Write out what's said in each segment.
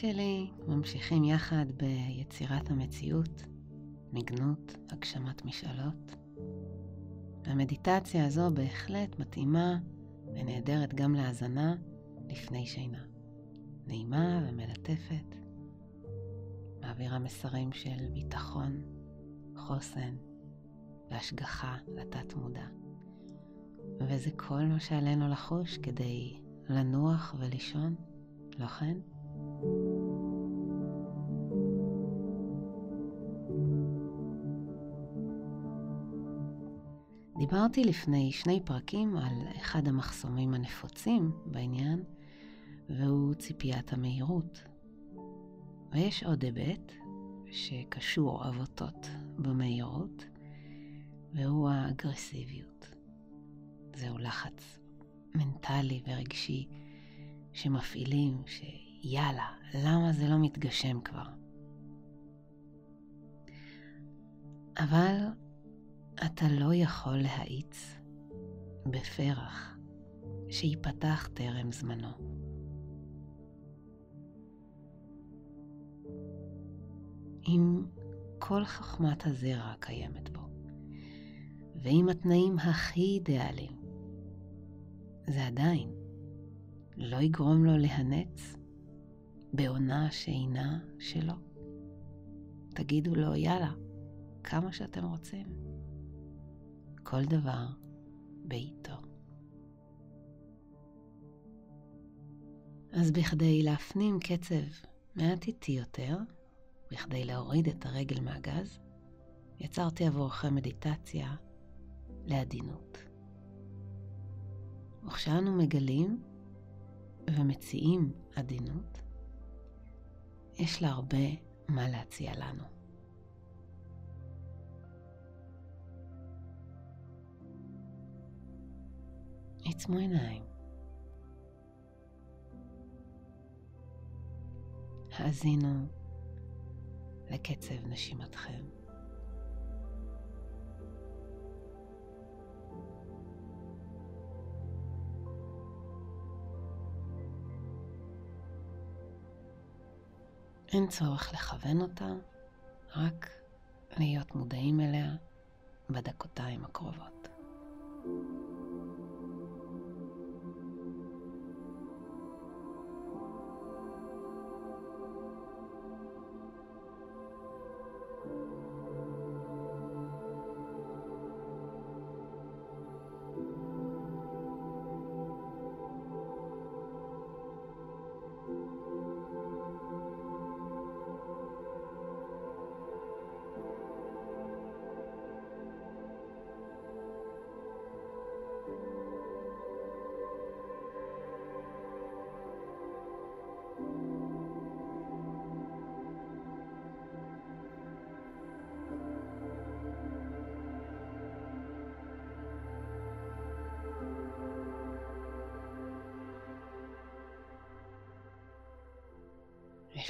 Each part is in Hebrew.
שלי, ממשיכים יחד ביצירת המציאות, מגנות, הגשמת משאלות. המדיטציה הזו בהחלט מתאימה ונהדרת גם להאזנה לפני שינה. נעימה ומלטפת, מעבירה מסרים של ביטחון, חוסן והשגחה לתת מודע. וזה כל מה שעלינו לחוש כדי לנוח ולישון, לא כן? דיברתי לפני שני פרקים על אחד המחסומים הנפוצים בעניין, והוא ציפיית המהירות. ויש עוד היבט שקשור עבותות במהירות, והוא האגרסיביות. זהו לחץ מנטלי ורגשי שמפעילים, שיאללה, למה זה לא מתגשם כבר? אבל אתה לא יכול להאיץ בפרח שייפתח טרם זמנו. אם כל חוכמת הזרע קיימת בו, ועם התנאים הכי אידיאליים, זה עדיין לא יגרום לו להנץ בעונה שאינה שלו. תגידו לו, יאללה, כמה שאתם רוצים. כל דבר בעיתו. אז בכדי להפנים קצב מעט איטי יותר, בכדי להוריד את הרגל מהגז, יצרתי עבורכם מדיטציה לעדינות. וכשאנו מגלים ומציעים עדינות, יש לה הרבה מה להציע לנו. עצמו עיניים. האזינו לקצב נשימתכם. אין צורך לכוון אותה, רק להיות מודעים אליה בדקותיים הקרובות.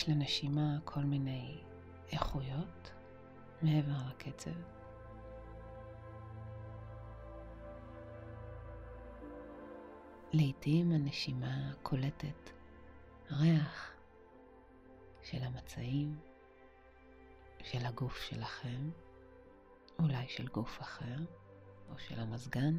יש לנשימה כל מיני איכויות מעבר לקצב. לעתים הנשימה קולטת ריח של המצעים, של הגוף שלכם, אולי של גוף אחר, או של המזגן.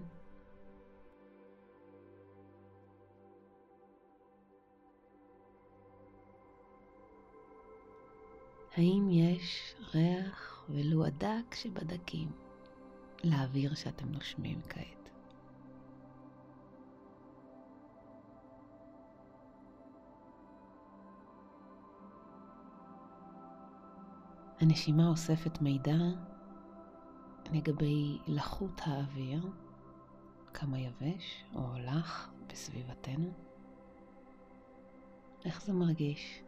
האם יש ריח ולו הדק שבדקים לאוויר שאתם נושמים כעת? הנשימה אוספת מידע לגבי לחות האוויר, כמה יבש או לח בסביבתנו, איך זה מרגיש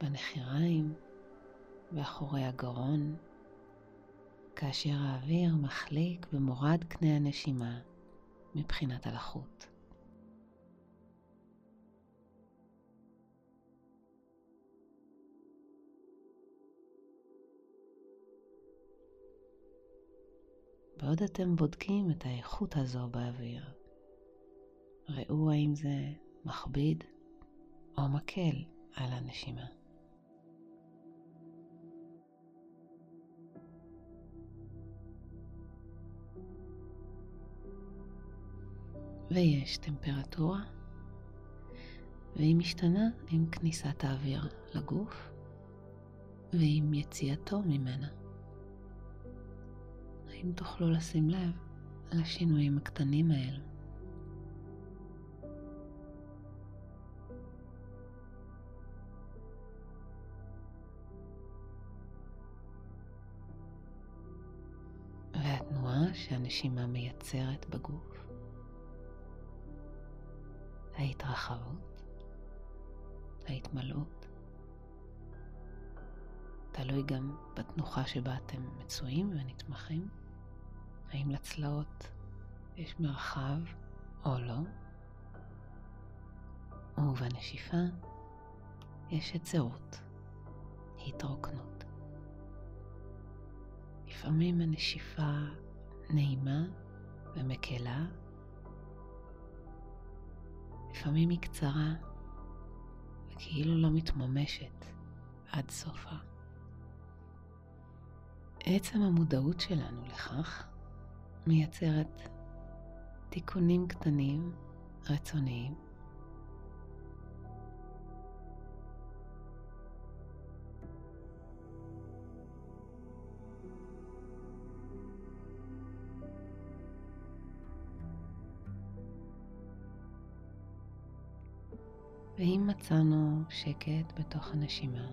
בנחיריים, ואחורי הגרון, כאשר האוויר מחליק במורד קנה הנשימה מבחינת הלחות. בעוד אתם בודקים את האיכות הזו באוויר, ראו האם זה מכביד או מקל על הנשימה. ויש טמפרטורה, והיא משתנה עם כניסת האוויר לגוף ועם יציאתו ממנה. האם תוכלו לשים לב לשינויים הקטנים האלו? שהנשימה מייצרת בגוף. ההתרחבות, ההתמלאות, תלוי גם בתנוחה שבה אתם מצויים ונתמכים, האם לצלעות יש מרחב או לא, ובנשיפה יש היצרות, התרוקנות. לפעמים הנשיפה נעימה ומקלה, לפעמים היא קצרה וכאילו לא מתממשת עד סופה. עצם המודעות שלנו לכך מייצרת תיקונים קטנים רצוניים. ואם מצאנו שקט בתוך הנשימה,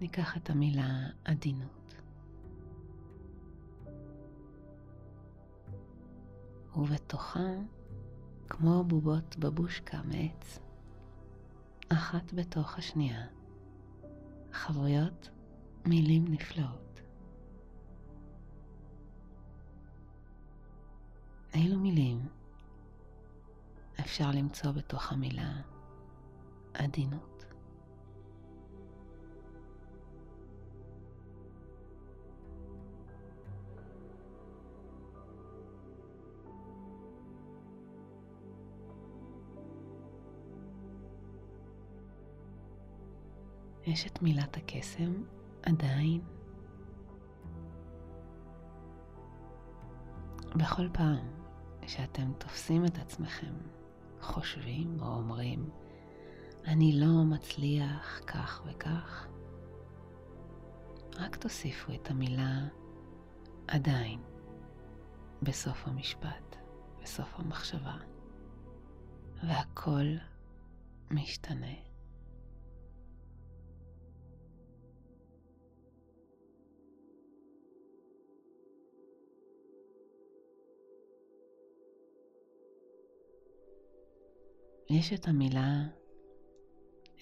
ניקח את המילה עדינות. ובתוכה, כמו בובות בבושקה מעץ, אחת בתוך השנייה, חבויות מילים נפלאות. אילו מילים אפשר למצוא בתוך המילה עדינות? יש את מילת הקסם עדיין. בכל פעם שאתם תופסים את עצמכם חושבים או אומרים, אני לא מצליח כך וכך, רק תוסיפו את המילה עדיין בסוף המשפט, בסוף המחשבה, והכל משתנה. יש את המילה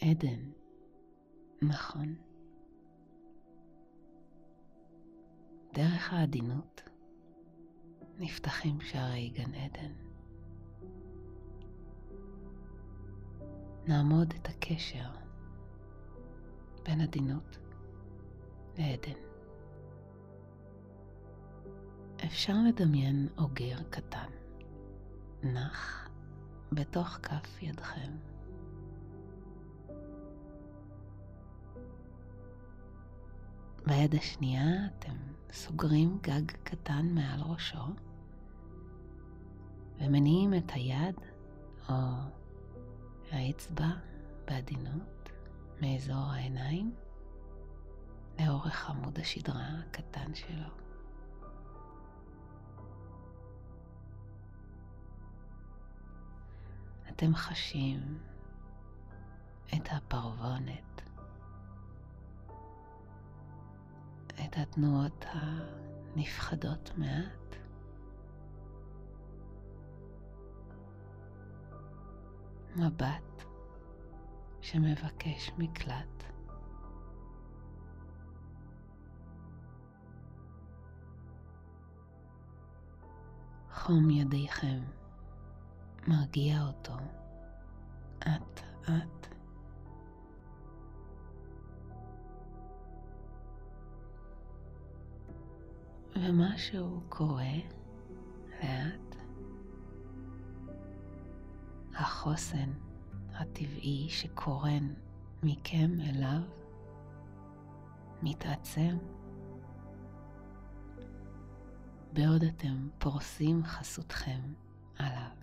עדן, נכון. דרך העדינות נפתחים שערי גן עדן. נעמוד את הקשר בין עדינות לעדן. אפשר לדמיין אוגר קטן, נח בתוך כף ידכם. ביד השנייה אתם סוגרים גג קטן מעל ראשו ומניעים את היד או האצבע בעדינות מאזור העיניים לאורך עמוד השדרה הקטן שלו. אתם חשים את הפרוונת, את התנועות הנפחדות מעט. מבט שמבקש מקלט. חום ידיכם. מרגיע אותו אט אט. ומשהו קורה לאט. החוסן הטבעי שקורן מכם אליו מתעצם בעוד אתם פורסים חסותכם עליו.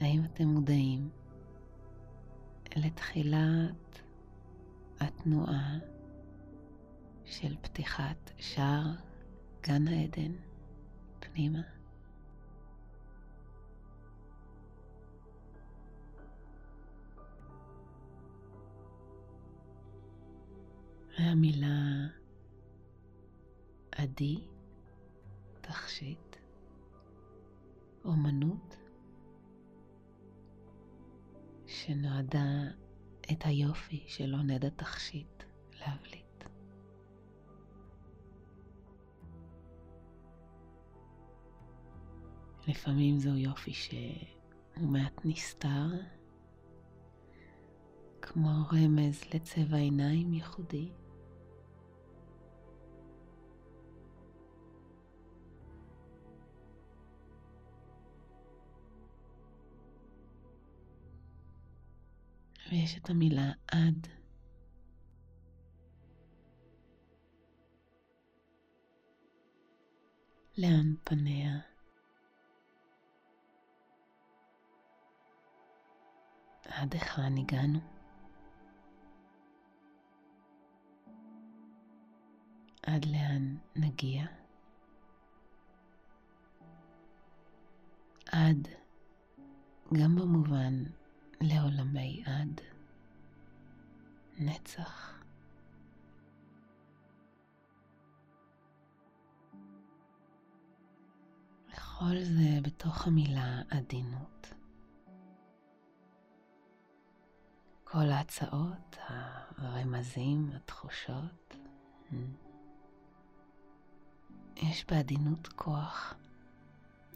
האם אתם מודעים לתחילת התנועה של פתיחת שער גן העדן פנימה? והמילה עדי, תכשיט, אומנות, שנועדה את היופי של עונד התכשיט להבליט. לפעמים זהו יופי שהוא מעט נסתר, כמו רמז לצבע עיניים ייחודי. ויש את המילה עד. לאן פניה? עד היכן הגענו? עד לאן נגיע? עד, גם במובן לעולמי עד, נצח. וכל זה בתוך המילה עדינות. כל ההצעות, הרמזים, התחושות, יש בעדינות כוח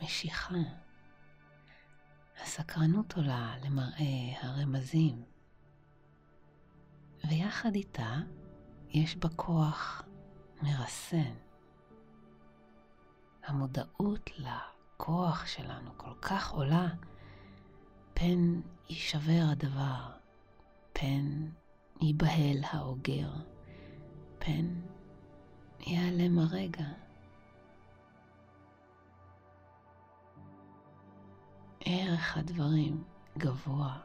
משיכה. הסקרנות עולה למראה הרמזים, ויחד איתה יש בה כוח מרסן. המודעות לכוח שלנו כל כך עולה, פן יישבר הדבר, פן ייבהל האוגר, פן ייעלם הרגע. ערך הדברים גבוה.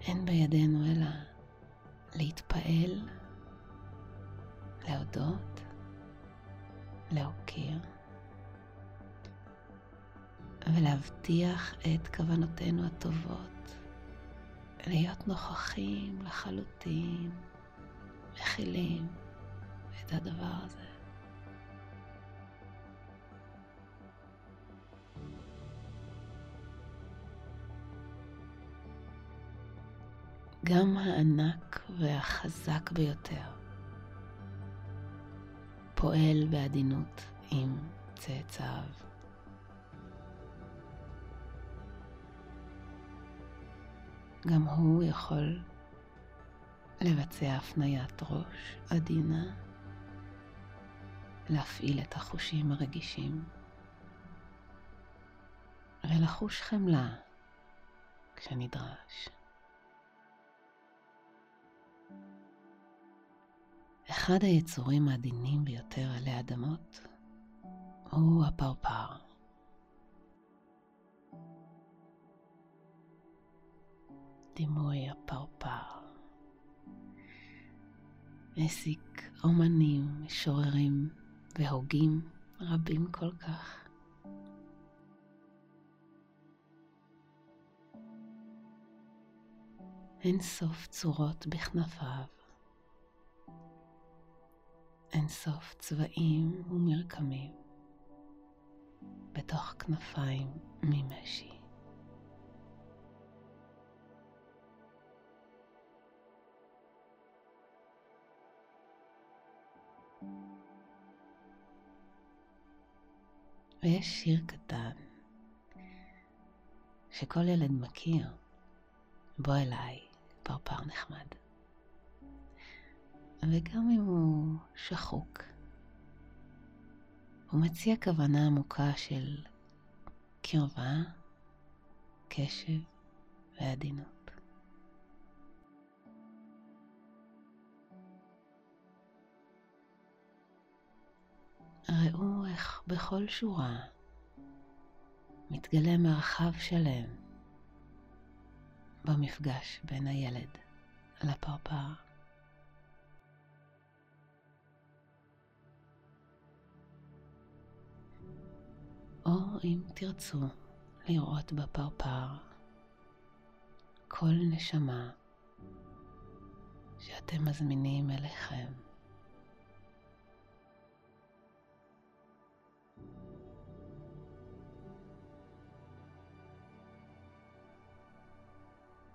אין בידינו אלא להתפעל, להודות, להוקיר ולהבטיח את כוונותינו הטובות, להיות נוכחים לחלוטין, מכילים. הדבר הזה. גם הענק והחזק ביותר פועל בעדינות עם צאצאיו. גם הוא יכול לבצע הפניית ראש עדינה להפעיל את החושים הרגישים ולחוש חמלה כשנדרש. אחד היצורים העדינים ביותר עלי אדמות הוא הפרפר. דימוי הפרפר. העסיק אומנים, משוררים, והוגים רבים כל כך. אין סוף צורות בכנפיו, אין סוף צבעים ומרקמים בתוך כנפיים ממשי. ויש שיר קטן שכל ילד מכיר. בוא אליי, פרפר נחמד. וגם אם הוא שחוק, הוא מציע כוונה עמוקה של קרבה, קשב ועדינות. ראו איך בכל שורה מתגלה מרחב שלם במפגש בין הילד לפרפר. או אם תרצו לראות בפרפר כל נשמה שאתם מזמינים אליכם.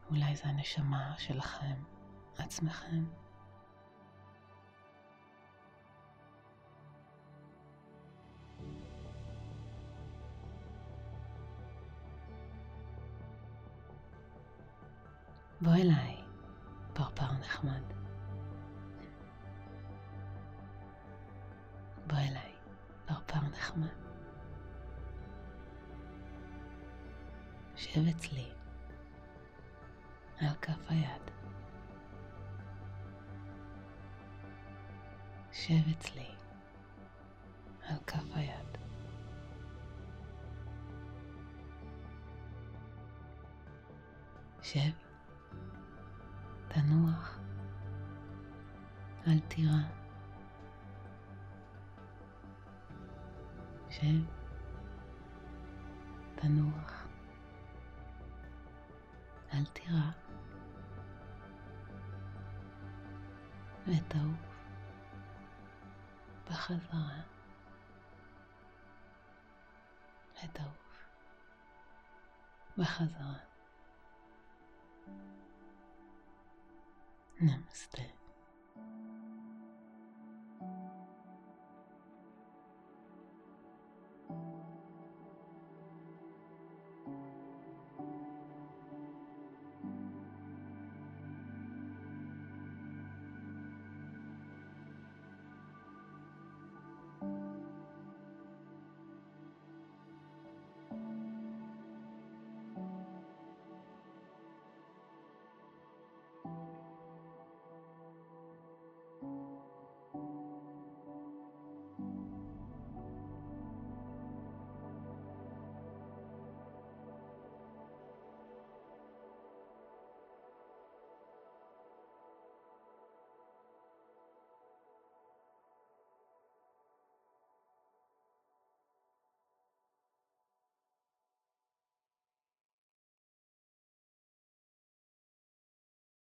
אולי זה הנשמה שלכם, עצמכם. בוא אליי, פרפר נחמד. בוא אליי, פרפר נחמד. שב אצלי. על כף היד. שב אצלי על כף היד. שב, תנוח, אל תירא. שב, תנוח, אל תירא. بطوف بخضع بطوف بخضع نمسته